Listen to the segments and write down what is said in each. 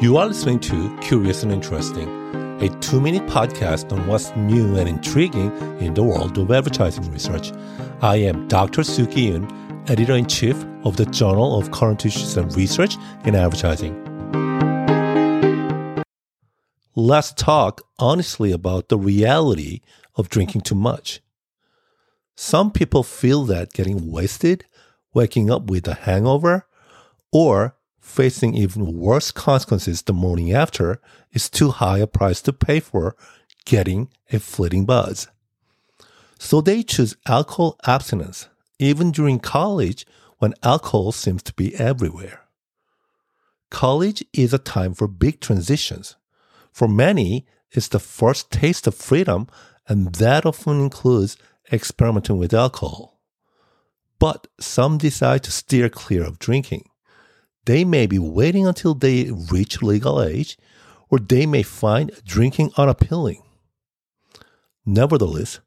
You are listening to Curious and Interesting, a two minute podcast on what's new and intriguing in the world of advertising research. I am Dr. Suki Yoon, editor in chief of the Journal of Current Issues and Research in Advertising. Let's talk honestly about the reality of drinking too much. Some people feel that getting wasted, waking up with a hangover, or facing even worse consequences the morning after is too high a price to pay for getting a fleeting buzz. So they choose alcohol abstinence, even during college when alcohol seems to be everywhere. College is a time for big transitions. For many, it's the first taste of freedom, and that often includes experimenting with alcohol. But some decide to steer clear of drinking they may be waiting until they reach legal age, or they may find drinking unappealing. Nevertheless,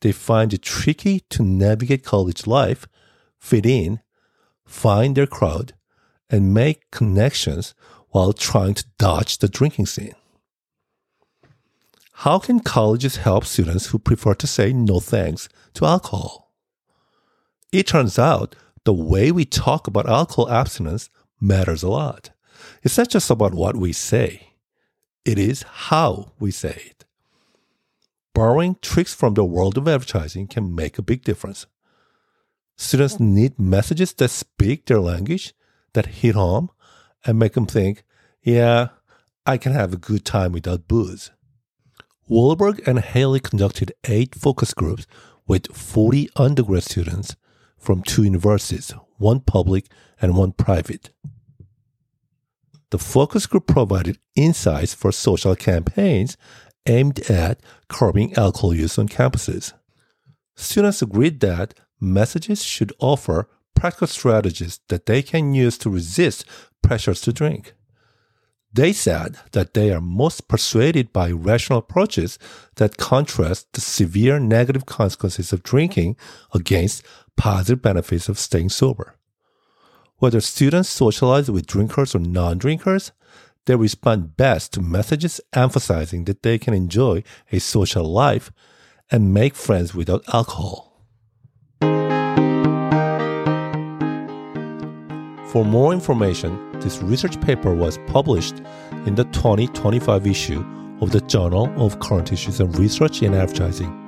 they find it tricky to navigate college life, fit in, find their crowd, and make connections while trying to dodge the drinking scene. How can colleges help students who prefer to say no thanks to alcohol? It turns out the way we talk about alcohol abstinence matters a lot. It's not just about what we say, it is how we say it. Borrowing tricks from the world of advertising can make a big difference. Students need messages that speak their language, that hit home, and make them think, yeah, I can have a good time without booze. Wolburg and Haley conducted eight focus groups with 40 undergrad students from two universities, one public and one private. The focus group provided insights for social campaigns aimed at curbing alcohol use on campuses. Students agreed that messages should offer practical strategies that they can use to resist pressures to drink. They said that they are most persuaded by rational approaches that contrast the severe negative consequences of drinking against positive benefits of staying sober. Whether students socialize with drinkers or non drinkers, they respond best to messages emphasizing that they can enjoy a social life and make friends without alcohol. For more information, this research paper was published in the 2025 issue of the Journal of Current Issues and Research in Advertising.